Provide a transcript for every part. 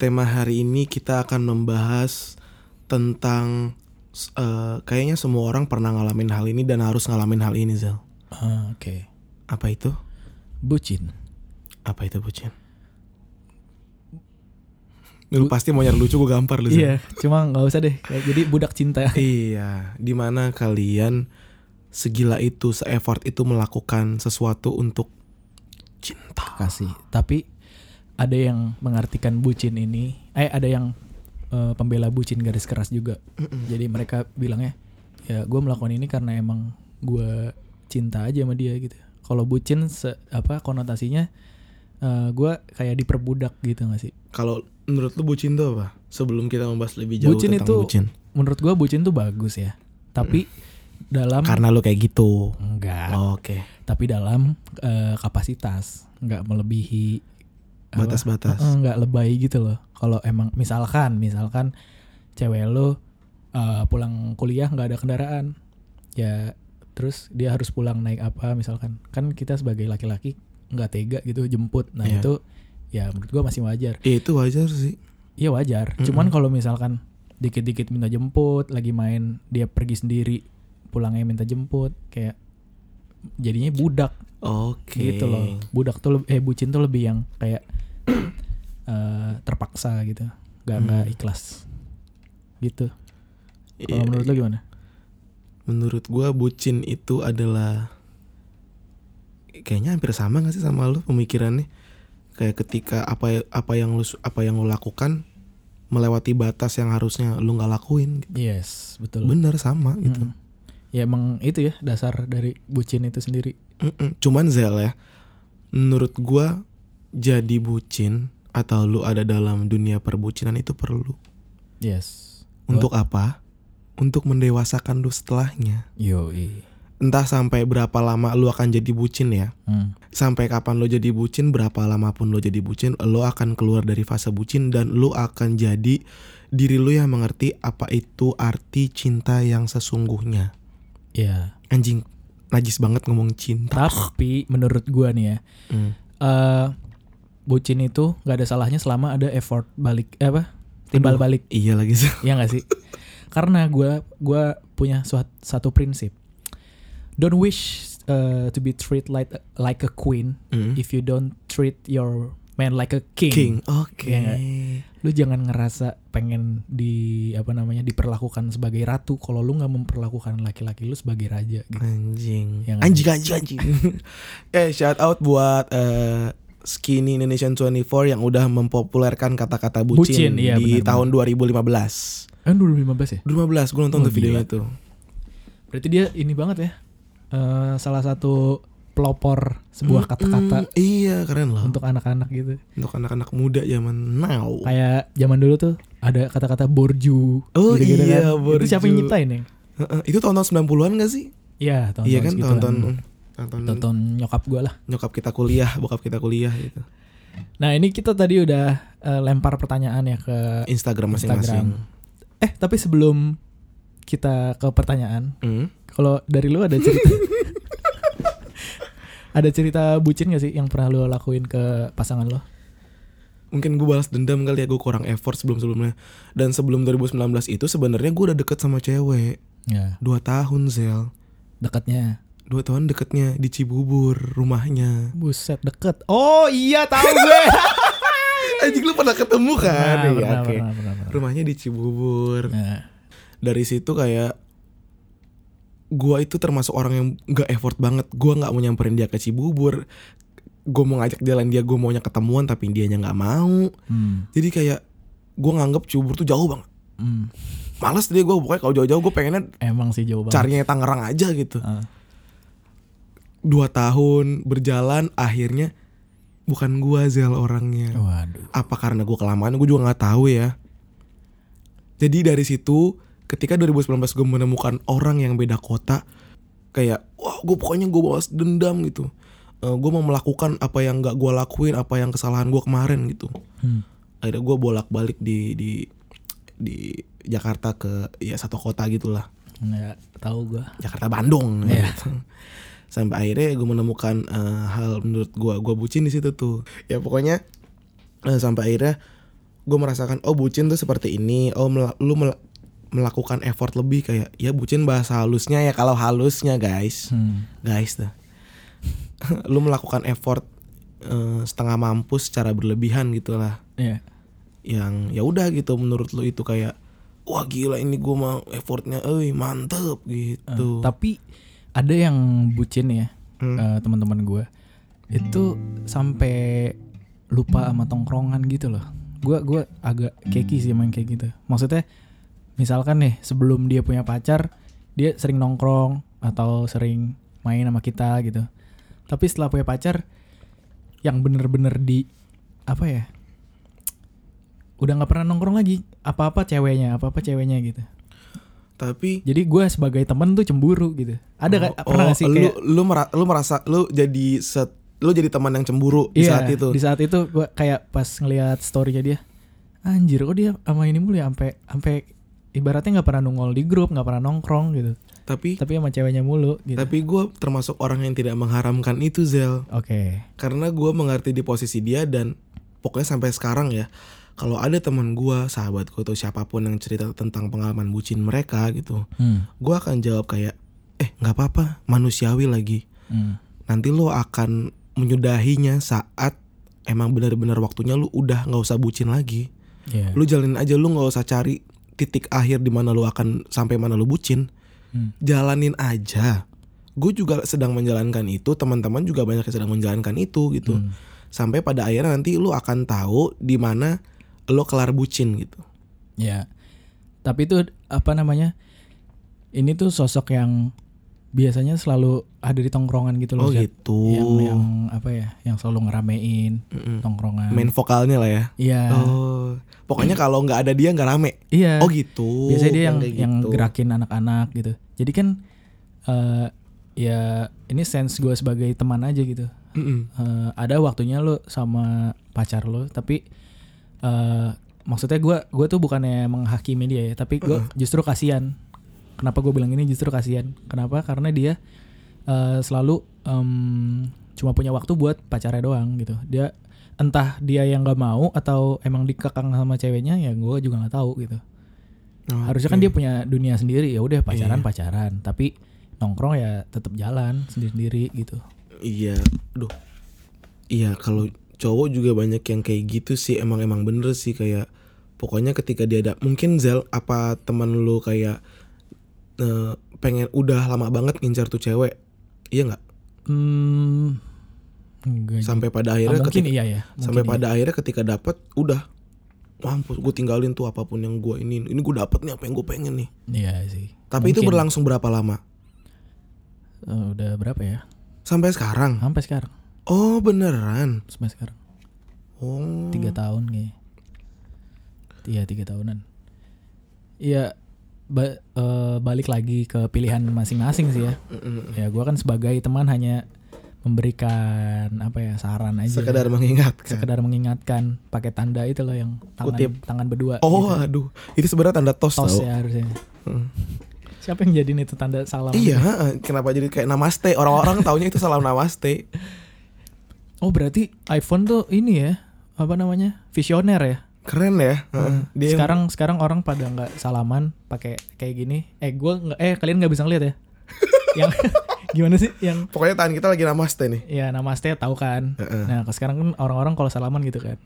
tema hari ini kita akan membahas tentang eh, kayaknya semua orang pernah ngalamin hal ini dan harus ngalamin hal ini Zel. Ah, Oke. Apa itu? Bucin. Apa itu bucin? Lu pasti mau nyari lucu gue gampar lu. Iya, cuma nggak usah deh. Kayak Jadi budak cinta. Iya, di mana kalian segila itu, se-effort itu melakukan sesuatu untuk cinta. Kasih. Tapi ada yang mengartikan bucin ini. Eh ada yang eh, pembela bucin garis keras juga. Jadi mereka bilangnya ya gue melakukan ini karena emang gue cinta aja sama dia gitu. Kalau bucin se apa konotasinya eh, gue kayak diperbudak gitu gak sih? Kalau menurut lu bucin tuh apa? Sebelum kita membahas lebih jauh Bucin tentang itu- bucin. Menurut gue bucin tuh bagus ya. Tapi dalam Karena lu kayak gitu. enggak. Oke. tapi dalam eh, kapasitas nggak melebihi Batas-batas. nggak lebay gitu loh. Kalau emang misalkan misalkan cewek lo eh, pulang kuliah nggak ada kendaraan ya terus dia harus pulang naik apa misalkan. Kan kita sebagai laki-laki nggak tega gitu jemput. Nah Iya. itu ya menurut gua masih wajar. Ya, itu wajar sih. iya wajar. Cuman kalau misalkan dikit-dikit minta jemput lagi main dia pergi sendiri pulangnya minta jemput kayak jadinya budak. Oke. gitu loh. Budak tuh eh bucin tuh lebih yang kayak eh, terpaksa gitu nggak nggak ikhlas gitu kalau menurut lo gimana Menurut gua bucin itu adalah kayaknya hampir sama gak sih sama lu pemikirannya? Kayak ketika apa apa yang lu apa yang lu lakukan melewati batas yang harusnya lu nggak lakuin. gitu. yes betul Bener sama gitu. Mm. ya emang itu ya dasar dari bucin itu sendiri Mm-mm. Cuman Zel ya, menurut gua jadi bucin atau lu ada dalam dunia perbucinan itu perlu. yes Untuk apa? Untuk mendewasakan lu setelahnya. yo Entah sampai berapa lama lu akan jadi bucin ya. Hmm. Sampai kapan lu jadi bucin, berapa lama pun lu jadi bucin, lu akan keluar dari fase bucin dan lu akan jadi diri lu yang mengerti apa itu arti cinta yang sesungguhnya. ya Anjing, najis banget ngomong cinta. tapi menurut gua nih ya Hmm. eh bucin itu nggak ada salahnya selama ada effort balik eh apa timbal Aduh. balik Iya lagi sih. ya nggak sih karena gua gua punya suat- satu prinsip don't wish uh, to be treated like like a queen Hmm. if you don't treat your man like a king, King, oke. Iya nggak? lu jangan ngerasa pengen di apa namanya diperlakukan sebagai ratu kalau lu nggak memperlakukan laki-laki lu sebagai raja gitu Anjing. Yang anjing anjing anjing. eh shout out buat eh, Skinny Indonesian 24 yang udah mempopulerkan kata-kata bucin, Bucin, iya, di benar, tahun 2015. kan 2015 ya 2015 gue nonton Oh, tuh videonya gila. tuh. berarti dia ini banget ya eh, salah satu pelopor sebuah kata-kata Mm, iya, keren loh. untuk anak-anak gitu Untuk anak-anak muda zaman now. kayak zaman dulu tuh ada kata-kata borju Oh, gitu-gitu iya, kan. borju. itu siapa yang nyiptain ya Heeh, itu tahun-tahun 90-an gak sih? iya tahun iya kan tahun-tahun tahun-tahun tonton nyokap gue lah nyokap kita kuliah, bokap kita kuliah gitu. nah ini kita tadi udah eh, lempar pertanyaan ya ke Instagram masing-masing. eh tapi sebelum kita ke pertanyaan Hmm. kalau dari lu ada cerita ada cerita bucin gak sih yang pernah lu lakuin ke pasangan lo Mungkin gue balas dendam kali ya gue kurang effort sebelum-sebelumnya. Dan sebelum 2019 itu sebenarnya gue udah deket sama cewek. ya Dua tahun Zel. dekatnya Dua tahun deketnya di Cibubur rumahnya. buset deket oh iya tahu gue Anjing lu pernah ketemu kan? Pernah, Iya, pernah, oke. pernah, pernah, pernah. Rumahnya di Cibubur. Nah, Dari situ kayak gua itu termasuk orang yang gak effort banget. Gua nggak mau nyamperin dia ke Cibubur. Gue mau ngajak jalan dia, gue maunya ketemuan tapi dianya nggak mau. hmm, Jadi kayak gue nganggep Cibubur tuh jauh banget. hmm. Males deh gue pokoknya kalau jauh-jauh gue pengennya emang sih jauh banget carinya Tangerang aja gitu. Ah. Dua tahun berjalan akhirnya bukan gua Zel orangnya. waduh apa karena gue kelamaan gue juga nggak tahu ya jadi dari situ ketika 2019 gue menemukan orang yang beda kota kayak wah gue pokoknya gue bawa dendam gitu gue mau melakukan apa yang nggak gue lakuin apa yang kesalahan gue kemarin gitu Hmm. akhirnya gue bolak balik di di di Jakarta ke ya satu kota gitulah nggak tahu gue Jakarta Bandung Iya. gitu. Sampai akhirnya gue menemukan eh, hal menurut gue gue bucin di situ tuh. Ya pokoknya eh, sampai akhirnya gue merasakan oh bucin tuh seperti ini. Oh mela- lu mel- melakukan effort lebih kayak ya bucin bahasa halusnya ya kalau halusnya guys. Hmm. guys dah. Lu melakukan effort eh, setengah mampu secara berlebihan gitu lah. Iya. yang ya udah gitu menurut lu itu kayak wah gila ini gue mau effortnya eh mantep gitu. Tapi ada yang bucin ya, Hmm. eh, teman-teman gue itu sampai lupa sama tongkrongan gitu loh. Gue gua agak keki sih main kayak gitu. Maksudnya misalkan nih sebelum dia punya pacar dia sering nongkrong atau sering main sama kita gitu. Tapi setelah punya pacar yang bener-bener di apa ya? Udah nggak pernah nongkrong lagi. Apa-apa ceweknya, apa-apa ceweknya gitu. Tapi Jadi gue sebagai temen tuh cemburu gitu. Ada Oh, pernah nggak sih lu, kayak lu mera- lu merasa lu jadi set lu jadi teman yang cemburu di Iya, saat itu Di saat itu gue kayak pas ngelihat storynya dia, anjir kok dia sama ini mulu ya sampai sampai ibaratnya nggak pernah nongol di grup, nggak pernah nongkrong gitu. tapi Tapi sama ceweknya mulu gitu. tapi gue termasuk orang yang tidak mengharamkan itu Zel Oke. karena gue mengerti di posisi dia dan pokoknya sampai sekarang ya kalau ada teman gue sahabat gue atau siapa pun yang cerita tentang pengalaman bucin mereka gitu Hmm. gue akan jawab kayak eh nggak apa-apa manusiawi lagi Hmm. nanti lo akan menyudahinya saat emang benar-benar waktunya lu udah nggak usah bucin lagi Iya. lu jalanin aja lu nggak usah cari titik akhir di mana lu akan sampai mana lu bucin Hmm. jalanin aja gue juga sedang menjalankan itu teman-teman juga banyak yang sedang menjalankan itu gitu Hmm. sampai pada akhirnya nanti lu akan tahu di mana lo kelar bucin gitu Ya. Tapi itu apa namanya? Ini tuh sosok yang biasanya selalu ada di tongkrongan gitu loh. oh Zat. gitu Yang yang apa ya? Yang selalu ngeramein Mm-mm. tongkrongan. main vokalnya lah ya Iya. oh pokoknya kalau nggak ada dia nggak rame Iya. oh gitu biasanya dia yang kayak yang gitu. gerakin anak-anak gitu jadi kan eh ya ini sense gue sebagai teman aja gitu. Eh, ada waktunya lo sama pacar lo tapi eh maksudnya gue gue tuh bukannya menghakimi dia ya tapi gue justru kasihan. Kenapa gue bilang ini justru kasihan? Kenapa? Karena dia eh, selalu em, cuma punya waktu buat pacarnya doang gitu. Dia entah dia yang nggak mau atau emang dikekang sama ceweknya ya gue juga nggak tahu gitu. Oh, harusnya kan oke. dia punya dunia sendiri ya udah pacaran Iya. pacaran tapi nongkrong ya tetap jalan sendiri sendiri gitu. Iya, duh. Iya, kalau cowok juga banyak yang kayak gitu sih. Emang emang bener sih kayak pokoknya ketika dia ada mungkin Zel apa teman lu kayak eh, pengen udah lama banget ngincar tuh cewek. Iya nggak? hmm enggak Sampai pada Ah, akhirnya mungkin ketika, iya ya mungkin sampai iya. pada akhirnya ketika dapat udah mampus gue tinggalin tuh apa pun yang gue ini ini gue dapet nih apa yang gue pengen nih iya sih tapi itu Mungkin. berlangsung berapa lama Eh, udah berapa ya sampai sekarang sampai sekarang oh beneran? Sampai sekarang. Oh. Tiga tahun kayaknya. Iya tiga tahunan. Iya ba- eh, balik lagi ke pilihan masing-masing sih ya. Ya gua kan sebagai teman hanya memberikan apa ya saran aja. Sekedar mengingatkan. Sekedar mengingatkan pakai tanda itu loh yang tangan Kutip. tangan berdua. Oh gitu. aduh. Itu sebenarnya tanda tos, tos tau. ya harusnya. Mm. siapa yang jadiin itu tanda salam? Iya, kenapa jadi kayak namaste? Orang-orang taunya itu salam namaste. Oh berarti iPhone tuh ini ya apa namanya visioner ya Keren ya. heeh. Dia sekarang sekarang orang pada nggak salaman pakai kayak gini eh gua nggak eh kalian nggak bisa ngeliat ya yang gimana sih yang pokoknya tangan kita lagi namaste nih. ya namaste tahu kan Heeh. nah sekarang kan orang-orang kalau salaman gitu kan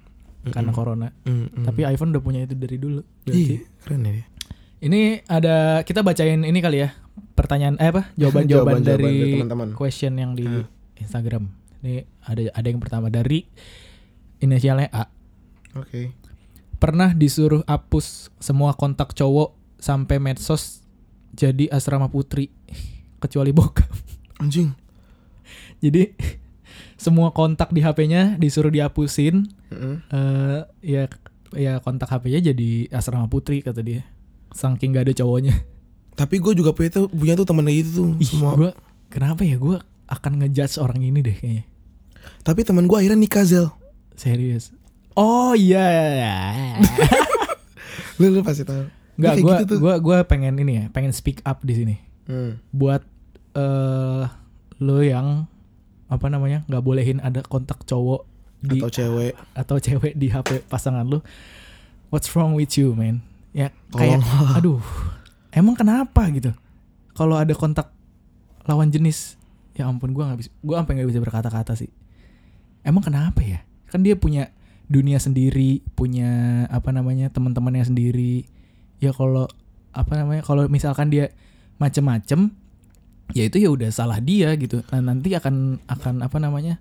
karena corona Mm, mm. tapi iPhone udah punya itu dari dulu Ih, keren ya. ini ada kita bacain ini kali ya pertanyaan eh apa jawaban-jawaban dari dari teman-teman. question yang di Instagram ini ada ada yang pertama dari inisialnya A Oke. pernah disuruh hapus semua kontak cowok sampai medsos jadi asrama putri kecuali bokap Anjing. jadi semua kontak di HP-nya disuruh dihapusin Heeh. eh ya ya kontak HP-nya jadi asrama putri kata dia saking gak ada cowoknya Tapi gue juga punya tuh punya tuh temen gitu tuh. Ih, Semua. gua kenapa ya gue akan ngejudge orang ini deh kayaknya Tapi teman gue akhirnya nikah Zel. serius oh iya Lu lu pasti tahu. nggak Dia kayak gue gitu tuh. gua gua pengen ini ya pengen speak up di sini Hmm. buat eh lo yang apa namanya nggak bolehin ada kontak cowok di Atau cewek. atau cewek di HP pasangan lu what's wrong with you man ya kayak Tolonglah. aduh emang kenapa gitu kalau ada kontak lawan jenis ya ampun gue nggak bisa gue sampai nggak bisa berkata-kata sih emang kenapa ya? Kan dia punya dunia sendiri punya apa namanya teman-temannya sendiri. Ya kalau apa namanya kalau misalkan dia macem-macem ya itu ya udah salah dia gitu. Nah, nanti akan akan apa namanya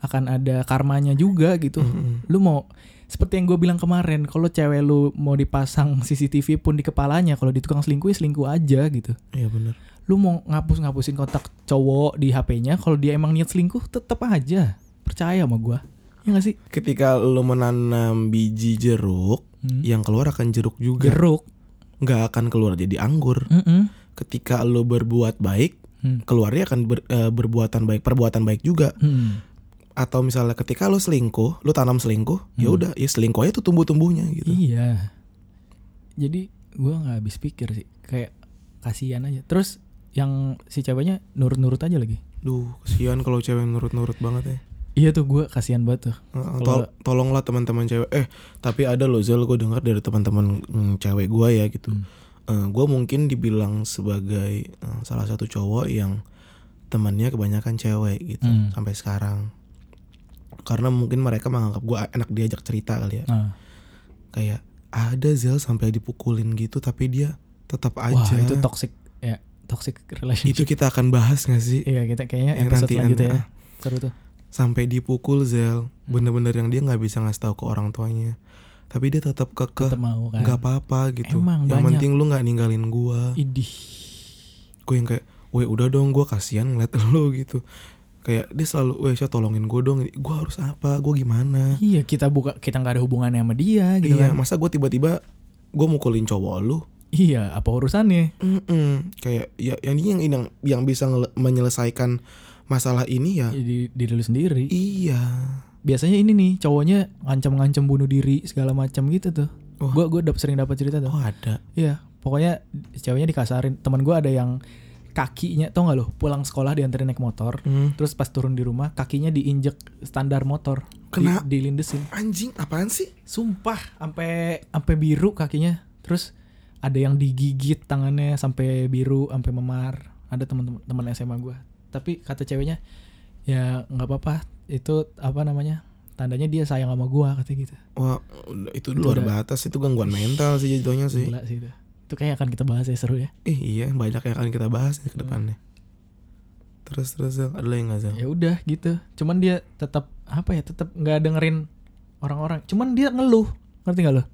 akan ada karmanya juga gitu. Mm-mm. lu mau seperti yang gue bilang kemarin kalau cewek lu mau dipasang CCTV pun di kepalanya kalau di tukang selingkuh ya selingkuh aja gitu. Iya benar. lu mau ngapus ngapusin kontak cowok di HP-nya kalau dia emang niat selingkuh tetap aja percaya sama gue ya gak sih Ketika lu menanam biji jeruk, Hmm. yang keluar akan jeruk juga. jeruk Nggak akan keluar jadi anggur. Mm-mm. Ketika lu berbuat baik, Hmm. keluarnya akan ber- eh, berbuatan baik, perbuatan baik juga. Hmm. Atau misalnya ketika lu selingkuh, lu tanam selingkuh, ya Hmm. udah, ya selingkuh aja tuh tumbuh-tumbuhnya gitu. Iya. Jadi gue nggak habis pikir sih, kayak kasihan aja. Terus yang si ceweknya nurut-nurut aja lagi. Duh, kesian kalau cewek nurut-nurut banget ya. Iya tuh gue kasihan banget tuh. Uh, tol- tolonglah teman-teman cewek. Eh, tapi ada loh Zel, gue dengar dari teman-teman mm, cewek gue ya gitu. Hmm. gue mungkin dibilang sebagai eh, salah satu cowok yang temannya kebanyakan cewek gitu Hmm. sampai sekarang. Karena mungkin mereka menganggap gue enak diajak cerita kali ya. Nah, Kayak ada Zel sampai dipukulin gitu tapi dia tetap wah aja. itu toxic ya, toxic relationship. Itu kita akan bahas gak sih? Iya kita kayaknya Yang episode nanti- selanjutnya nanti, ya. Seru tuh. Sampai dipukul Zel, bener-bener yang dia nggak bisa ngasih tahu ke orang tuanya. Tapi dia tetap kekeh kan. nggak apa-apa gitu. Emang yang banyak. penting lu nggak ninggalin gua. Idih. Gue yang kayak, weh udah dong, gua kasihan ngeliat lu gitu. Kayak dia selalu, weh saya tolongin gue dong. Gua harus apa? Gue gimana? Iya kita buka kita nggak ada hubungannya sama dia gitu iya, kan. masa gue tiba-tiba gue mukulin cowok lu? Iya apa urusannya? Mm-mm. Kayak ya yang ini yang yang yang bisa menyelesaikan masalah ini ya. Di diri lu sendiri. Iya. Biasanya ini nih cowoknya ngancam-ngancam bunuh diri segala macam gitu tuh. Wah. Gue gue dap sering dapat cerita tuh. Oh ada. Iya, pokoknya ceweknya dikasarin. Teman gue ada yang kakinya tau nggak lo pulang sekolah dianterin naik motor, Hmm. terus pas turun di rumah kakinya diinjek standar motor, Kena- di, dilindesin. Anjing, apaan sih? Sumpah, sampai sampai biru kakinya. Terus ada yang digigit tangannya sampai biru, sampai memar. Ada teman-teman teman SMA gue. Tapi kata ceweknya, ya nggak apa-apa. Itu apa namanya? Tandanya dia sayang sama gue katanya gitu. Wah, itu Itu luar udah- batas itu gangguan mental sih jatuhnya sih. Gila sih itu. Itu kayak akan kita bahas ya seru ya. Eh iya banyak yang akan kita bahas nih ke Hmm. depannya. Terus terus Zal, ada yang nggak Zal? ya udah gitu cuman dia tetap apa ya tetap nggak dengerin orang-orang cuman dia ngeluh ngerti gak lo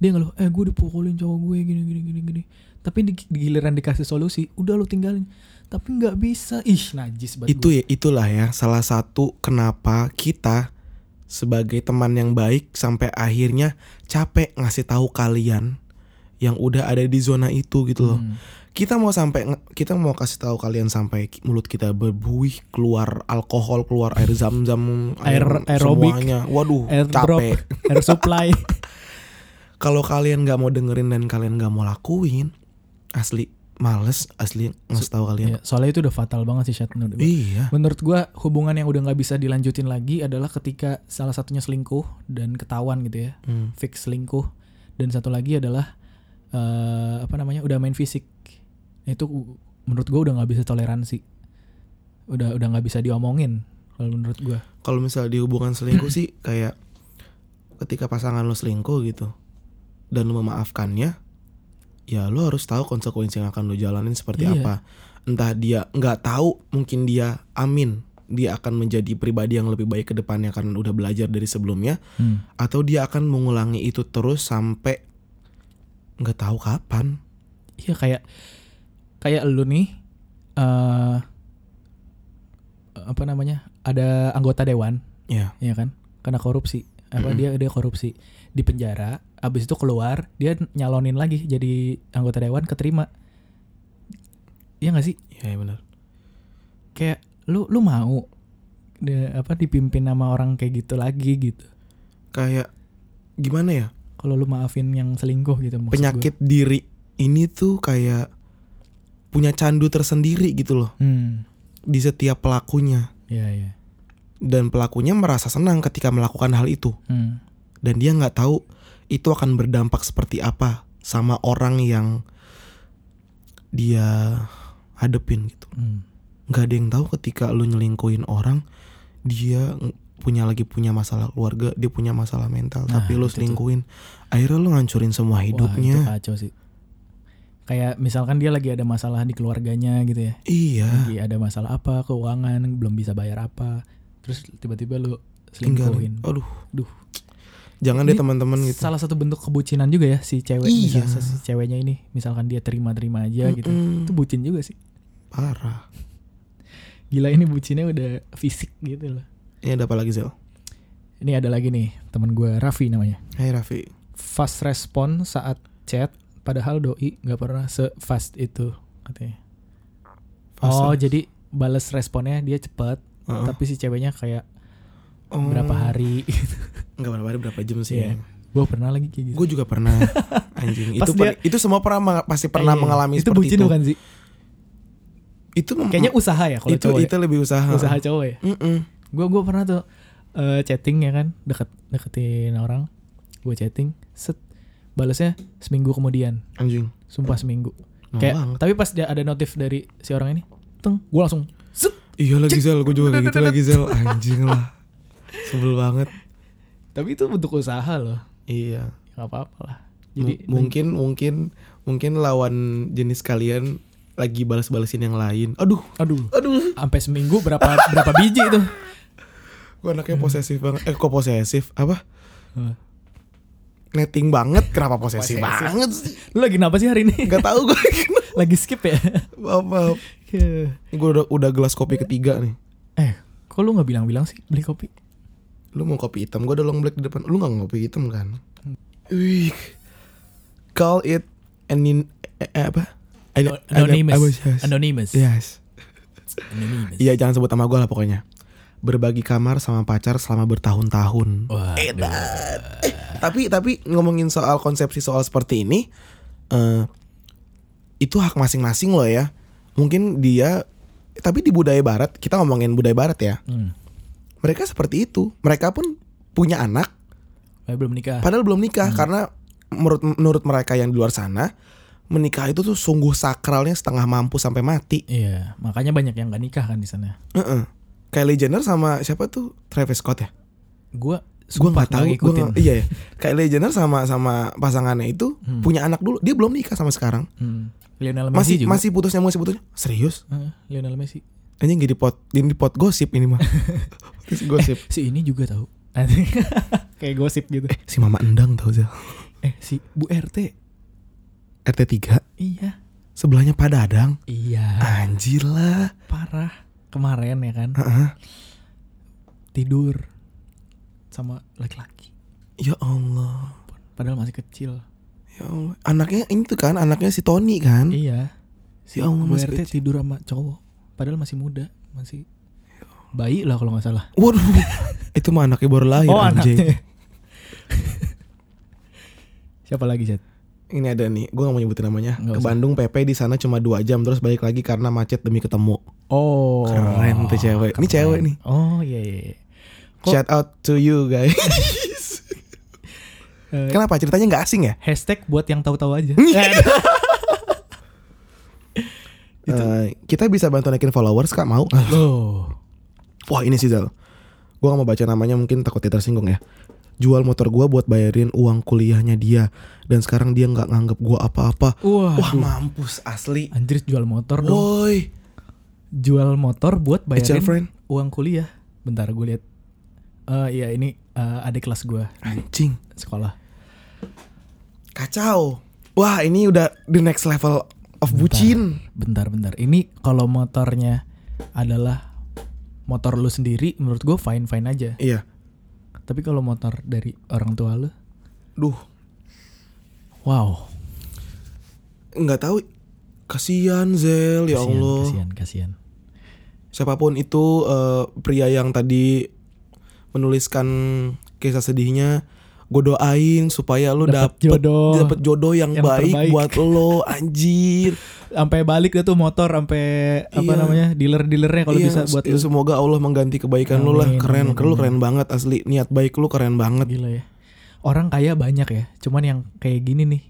dia ngeluh eh gue dipukulin cowok gue gini gini gini gini tapi di, di giliran dikasih solusi udah lo tinggalin tapi nggak bisa ih najis banget Itu ya itulah ya salah satu kenapa kita sebagai teman yang baik sampai akhirnya capek ngasih tahu kalian yang udah ada di zona itu gitu loh. Hmm. Kita mau sampai kita mau kasih tahu kalian sampai mulut kita berbuih keluar alkohol, keluar air zam-zam, Air- aerobik, semuanya. Waduh, air drop capek. air supply Kalau kalian nggak mau dengerin dan kalian nggak mau lakuin, asli males asli ngasih tahu kalian. Ya, soalnya itu udah fatal banget sih Shat menurut gue. Iya. Menurut gua hubungan yang udah nggak bisa dilanjutin lagi adalah ketika salah satunya selingkuh dan ketahuan gitu ya, Hmm. fix selingkuh dan satu lagi adalah eh apa namanya udah main fisik. Itu menurut gua udah nggak bisa toleransi. Udah udah nggak bisa diomongin kalau menurut gua. kalau misalnya di hubungan selingkuh sih kayak ketika pasangan lo selingkuh gitu dan lo memaafkannya ya lo harus tahu konsekuensi yang akan lo jalanin seperti Iya. apa entah dia nggak tahu mungkin dia amin dia akan menjadi pribadi yang lebih baik ke depannya karena udah belajar dari sebelumnya Hmm. atau dia akan mengulangi itu terus sampai nggak tahu kapan Iya kayak kayak lu nih eh apa namanya? Ada anggota dewan ya ya kan karena korupsi apa Mm-mm. dia dia korupsi di penjara abis itu keluar dia nyalonin lagi jadi anggota dewan keterima. Iya gak sih? Ya benar. Kayak lu lu mau de- apa dipimpin sama orang kayak gitu lagi gitu? Kayak gimana ya? Kalau lu maafin yang selingkuh gitu maksud penyakit diri ini tuh kayak punya candu tersendiri gitu loh. Gue. hmm. Di setiap pelakunya. Ya ya dan pelakunya merasa senang ketika melakukan hal itu. Hmm. Dan dia nggak tahu itu akan berdampak seperti apa sama orang yang dia hadepin gitu. Hmm. nggak ada yang tahu ketika lu nyelingkuhin orang dia punya lagi punya masalah keluarga dia punya masalah mental Nah, tapi lu itu tuh. selingkuhin akhirnya lu ngancurin semua Wah, itu hidupnya kacau sih. Kayak misalkan dia lagi ada masalah di keluarganya gitu ya. iya Lagi ada masalah apa, keuangan, belum bisa bayar apa. Terus tiba-tiba lu tinggalin selingkuhin. aduh Duh. Jangan Ini deh teman-teman gitu Salah satu bentuk kebucinan juga ya si cewek Iya. misal si ceweknya ini misalkan dia terima-terima aja gitu. Mm-mm. Itu bucin juga sih. parah Gila ini bucinnya udah fisik gitu loh. ini ada apa lagi Zel Ini ada lagi nih teman gue Raffi namanya. Hai Raffi Fast respon saat chat padahal doi nggak pernah se fast itu katanya. Fast oh, res- jadi bales responnya dia cepet Heeh. tapi si ceweknya kayak Oh, berapa hari. nggak berapa hari berapa jam sih Iya. gue pernah lagi kayak gitu. gue juga pernah anjing itu dia- per- itu semua pernah pasti pernah Iya, mengalami itu seperti bucin itu bukan sih? itu Kayaknya usaha ya kalau itu cowok. ya? itu lebih usaha Usaha cowok ya. Gue gue pernah tuh eh, chatting ya kan, deket deketin orang, gue chatting, set balasnya seminggu kemudian, anjing sumpah seminggu. Lama Kayak banget. tapi pas dia ada notif dari si orang ini, teng, gue langsung set. Iya lagi Zel, gue juga kayak gitu lagi Zel Anjing lah Sebel banget Tapi itu bentuk usaha loh, Iya nggak apa-apa lah. Jadi Jadi mungkin mungkin mungkin lawan jenis kalian lagi balas-balasin yang lain. Aduh, aduh, aduh. sampai seminggu berapa berapa biji itu? Gue anaknya posesif banget. Eh kok posesif? Apa? Apa? Netting banget. Kenapa posesif, Posesif. banget sih? Lu lagi kenapa sih hari ini? Gak tau gue. lagi skip ya? maaf, maaf. Ini gue udah, udah gelas kopi ketiga nih. eh, kok lu nggak bilang-bilang sih beli kopi? Lu mau kopi hitam? Gue ada long black di depan. Lu gak ngopi hitam kan? Wih. Call it anin eh, eh, apa? An- Anonymous. Yes. Anonymous. Yes. Anonymous. Iya jangan sebut nama gue lah pokoknya Berbagi kamar sama pacar selama bertahun-tahun Edan eh, Tapi tapi ngomongin soal konsepsi soal seperti ini eh Itu hak masing-masing loh ya Mungkin dia Tapi di budaya barat Kita ngomongin budaya barat ya Hmm. Mereka seperti itu Mereka pun punya anak Eh, belum nikah. Padahal belum nikah Karena menurut menurut mereka yang di luar sana Menikah itu tuh sungguh sakralnya setengah mampu sampai mati Iya, makanya banyak yang gak nikah kan di sana. Heeh. Kylie Jenner sama siapa tuh Travis Scott ya? Gua Gue nggak tahu, gue nggak- iya ya. Kylie Jenner sama sama pasangannya itu Hmm. punya anak dulu. Dia belum nikah sama sekarang. Hmm. Lionel Messi Masih juga. masih putusnya masih putusnya. Serius? Heeh, Lionel Messi. Anjing jadi pot jadi pot gosip ini mah. Gosip. Si ini juga tahu. Kayak gosip gitu. Eh, si Mama Endang tau Zel. Eh, si Bu RT. RT 3 Iya. sebelahnya Pak Dadang. Iya. Anjir lah. Parah. Kemarin ya kan Heeh. tidur sama laki-laki. Ya Allah. Padahal masih kecil. Ya Allah. Anaknya ini tuh kan, anaknya si Tony kan? Iya. Ya Allah Bu masih RT kecil. tidur sama cowok. Padahal masih muda, masih bayi lah kalau nggak salah. Waduh. itu mah anaknya baru lahir oh anjing. anaknya. Siapa lagi Chat? Ini ada nih, gue gak mau nyebutin namanya. Nggak Ke usah. Bandung PP di sana cuma dua jam terus balik lagi karena macet demi ketemu. Oh. Keren tuh cewek. Ini keren. cewek nih. Oh iya iya. iya. Kok- Shout out to you guys. Eh, Kenapa ceritanya nggak asing ya? hashtag buat yang tahu-tahu aja. Eh, kita bisa bantu naikin followers kak mau? oh. Wah ini sih Zal. Gue gak mau baca namanya mungkin takut dia tersinggung ya. Jual motor gue buat bayarin uang kuliahnya dia dan sekarang dia nggak nganggep gue apa-apa. Wah, Wah mampus asli. anjir jual motor dong. Woi, Jual motor buat bayarin uang kuliah. Bentar gue lihat. Eh iya ini eh, adik kelas gue Anjing, sekolah. kacau. Wah ini udah the next level of bucin. Bentar bentar. Ini kalau motornya adalah motor lu sendiri, menurut gue fine fine aja. Iya. Tapi kalau motor dari orang tua lu, Duh, wow. nggak tahu. Kasihan Zel, ya Allah. kasian, kasian. Siapa pun itu eh, pria yang tadi menuliskan kisah sedihnya, gue doain supaya lu Dapet dapet jodoh. dapet jodoh yang, Yang baik, terbaik. buat lo, anjir. Sampai balik deh tuh motor sampai apa Iya. namanya? dealer-dealernya kalau Iya, bisa buat lu. Semoga Allah mengganti kebaikan lu lah. Amin, Keren, amin, lu amin. keren banget asli. Niat baik lu keren banget. Gila ya. orang kaya banyak ya. Cuman yang kayak gini nih.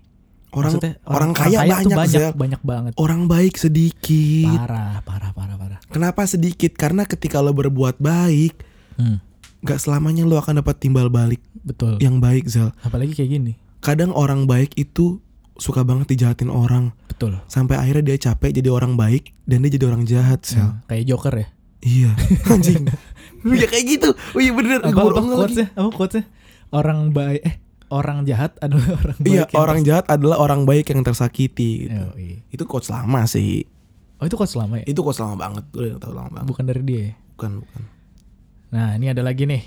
Orang Maksudnya, orang, kaya, tuh banyak, banyak, Zel. banyak banget. Orang baik sedikit. Parah, parah, parah, parah. Kenapa sedikit? Karena ketika lo berbuat baik, Hmm, gak selamanya lo akan dapat timbal balik betul. yang baik, Zal. Apalagi kayak gini. Kadang orang baik itu suka banget dijahatin orang. Betul. Sampai akhirnya dia capek jadi orang baik dan dia jadi orang jahat, Zal. Hmm, kayak Joker ya. Iya, anjing. ya kayak gitu. Oh iya bener. Apa, apa quotesnya? Apa quotesnya? Orang baik eh orang jahat adalah orang baik. Iya, orang jahat adalah orang baik yang tersakiti. Gitu. Oh, iya. Itu quotes lama sih. Oh itu quotes lama ya? Itu quotes lama banget. Gue udah tau lama banget. Bukan dari dia ya? Bukan, bukan. Nah ini ada lagi nih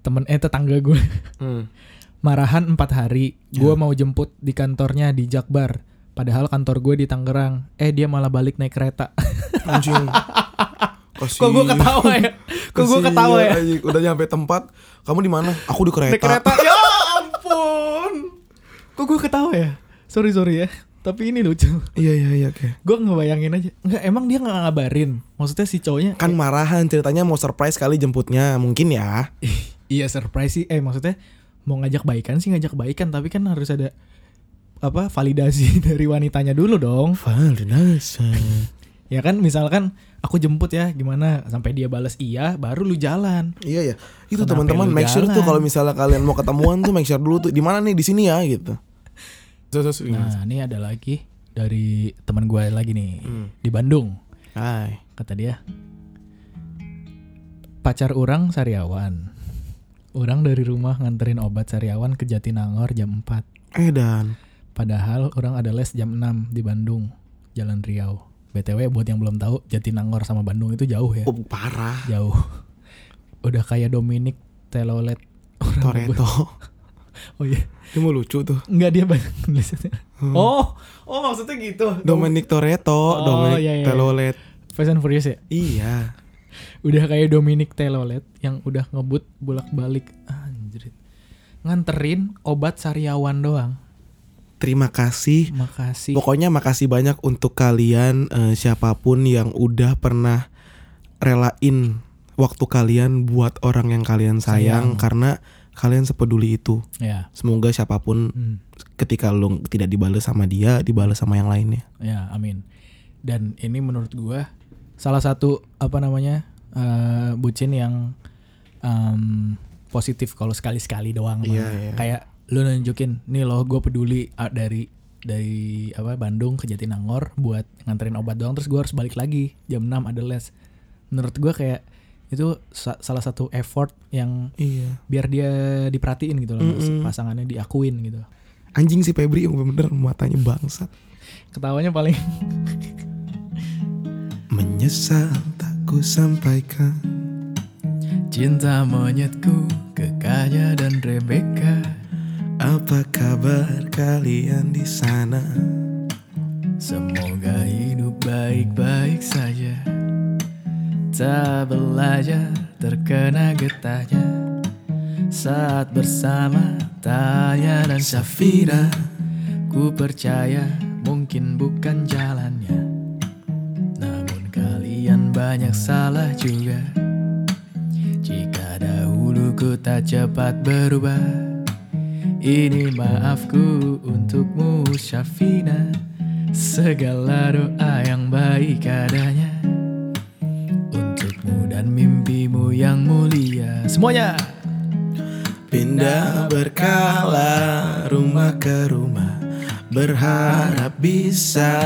Temen eh tetangga gue Hmm. Marahan empat hari. Gue mau jemput di kantornya di Jakbar Padahal kantor gue di Tangerang Eh dia malah balik naik kereta Anjing. Kok gue ketawa ya? Kok gue ketawa ya? Udah nyampe tempat, kamu di mana? Aku di kereta. Naik kereta Ya ampun Kok gue ketawa ya? Sorry sorry ya Tapi ini lucu Iya iya iya oke. Gue ngebayangin aja Enggak emang dia nggak ngabarin Maksudnya si cowoknya Kan marahan ceritanya mau surprise kali jemputnya, mungkin ya. Iya surprise sih. Eh maksudnya mau ngajak baikan sih ngajak baikan, tapi kan harus ada apa validasi dari wanitanya dulu dong. Validasi. Ya kan misalkan aku jemput ya gimana sampai dia balas iya baru lu jalan. Iya ya. Itu teman-teman make sure tuh jalan? kalau misalnya kalian mau ketemuan tuh make sure dulu tuh di mana nih di sini ya gitu. Terus terus Nah ini ada lagi dari teman gue lagi nih Hmm. di Bandung Hai. kata dia pacar orang Sariawan. Orang dari rumah nganterin obat Sariawan ke Jatinangor jam 4. Eh dan Padahal orang ada les jam 6 di Bandung, Jalan Riau. BTW buat yang belum tahu, Jatinangor sama Bandung itu jauh ya. oh, parah. Jauh. Udah kayak Dominic Telolet. Toreto. Oh iya. Dia mau lucu tuh. Enggak dia banyak tulisannya. Oh, oh maksudnya gitu. Dominic Toretto, Oh, Dominic iya, iya. Telolet. Fast and Furious ya? Iya. Udah kayak Dominic Telolet yang udah ngebut bolak-balik. Anjir. Nganterin obat Sariawan doang. Terima kasih. Makasih. Pokoknya makasih banyak untuk kalian eh, siapa pun yang udah pernah relain waktu kalian buat orang yang kalian sayang, Sayang. karena kalian sepeduli itu. Ya. Semoga siapa pun Hmm. ketika lu tidak dibalas sama dia, dibalas sama yang lainnya. Ya, amin. Dan ini menurut gua salah satu apa namanya eh, bucin yang em, positif kalau sekali-sekali doang. mah. Iya, iya. Kayak lu nunjukin, nih loh gue peduli ah, dari dari apa Bandung ke Jatinangor buat nganterin obat doang terus gua harus balik lagi jam 6 ada les. Menurut gua kayak itu sa- salah satu effort yang Iya. biar dia diperhatiin gitu loh Mm-mm. pasangannya diakuin gitu. Anjing si Febri yang bener matanya bangsat. Ketawanya paling Menyesal tak ku sampaikan. Cinta monyetku ke Kaya dan Rebecca Apa kabar kalian di sana? Semoga hidup baik-baik saja Tak belajar terkena getahnya. Saat bersama Taya dan Safira. Ku percaya mungkin bukan jalannya. Namun kalian banyak salah juga. Jika dahulu ku tak cepat berubah ini maafku untukmu Syafina Segala doa yang baik adanya dan mimpimu yang mulia. Semuanya. Pindah berkala rumah ke rumah Berharap bisa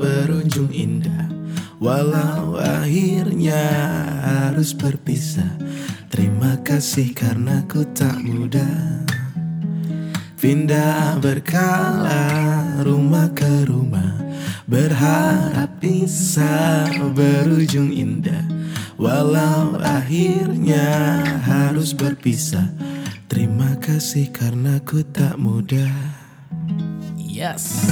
berujung indah. Walau akhirnya harus berpisah Terima kasih karena ku tak mudah. Pindah berkala rumah ke rumah Berharap bisa berujung indah Walau akhirnya harus berpisah. Terima kasih karena ku tak mudah. Yes.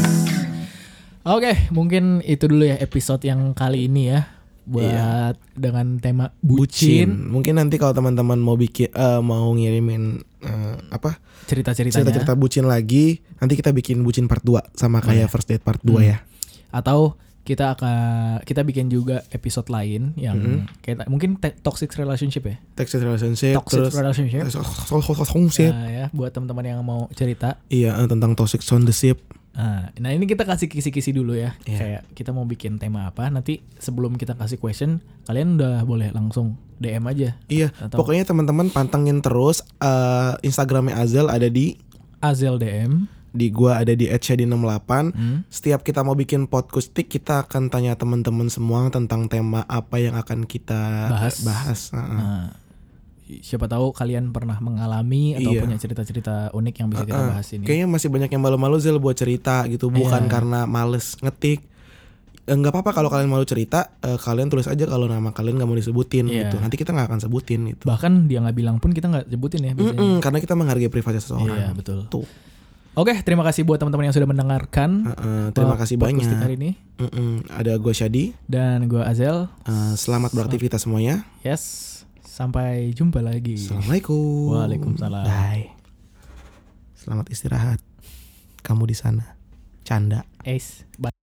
Oke mungkin itu dulu ya episode yang kali ini ya. Buat dengan tema bucin, Mungkin nanti kalau teman-teman mau bikin eh, mau ngirimin eh, apa? Cerita-ceritanya. Cerita-cerita bucin lagi, nanti kita bikin bucin part 2 sama kayak first date part 2 ya. Atau kita akan kita bikin juga episode lain yang Mm-hmm. kayak mungkin toxic relationship ya. Toxic relationship Toxic terus relationship. relationship. Nah, ya buat teman-teman yang mau cerita. Iya eh, tentang toxic on the ship. Nah, nah ini kita kasih kisi-kisi dulu ya. Iya. Kayak kita mau bikin tema apa. Nanti sebelum kita kasih question, kalian udah boleh langsung DM aja. Iya, Atau- pokoknya teman-teman pantengin terus eh, Instagramnya Azel ada di Azel DM. Di gua ada di @shadi68. Hmm. Setiap kita mau bikin podcastik kita akan tanya teman-teman semua tentang tema apa yang akan kita Bahas. bahas. Nah, siapa tahu kalian pernah mengalami atau Iya. punya cerita-cerita unik yang bisa kita Heeh. bahas ini. Kayaknya masih banyak yang malu-malu Zel buat cerita gitu, bukan Iya. karena males ngetik. Eh, nggak apa-apa kalau kalian malu cerita, eh, kalian tulis aja kalau nama kalian nggak mau disebutin Iya. gitu. Nanti kita nggak akan sebutin gitu. Bahkan dia nggak bilang pun kita nggak sebutin ya biasanya. Mm-mm, karena kita menghargai privasi seseorang. Iya betul. Tuh. Oke, terima kasih buat teman-teman yang sudah mendengarkan. Terima uh, kasih podcast banyak. hari ini. Mm-mm, Ada gue Shadi. Dan gue Azel. Eh, selamat beraktivitas semuanya. Yes, sampai jumpa lagi. Assalamualaikum. Waalaikumsalam. Bye. Selamat istirahat. Kamu di sana. Canda. Ace, bye.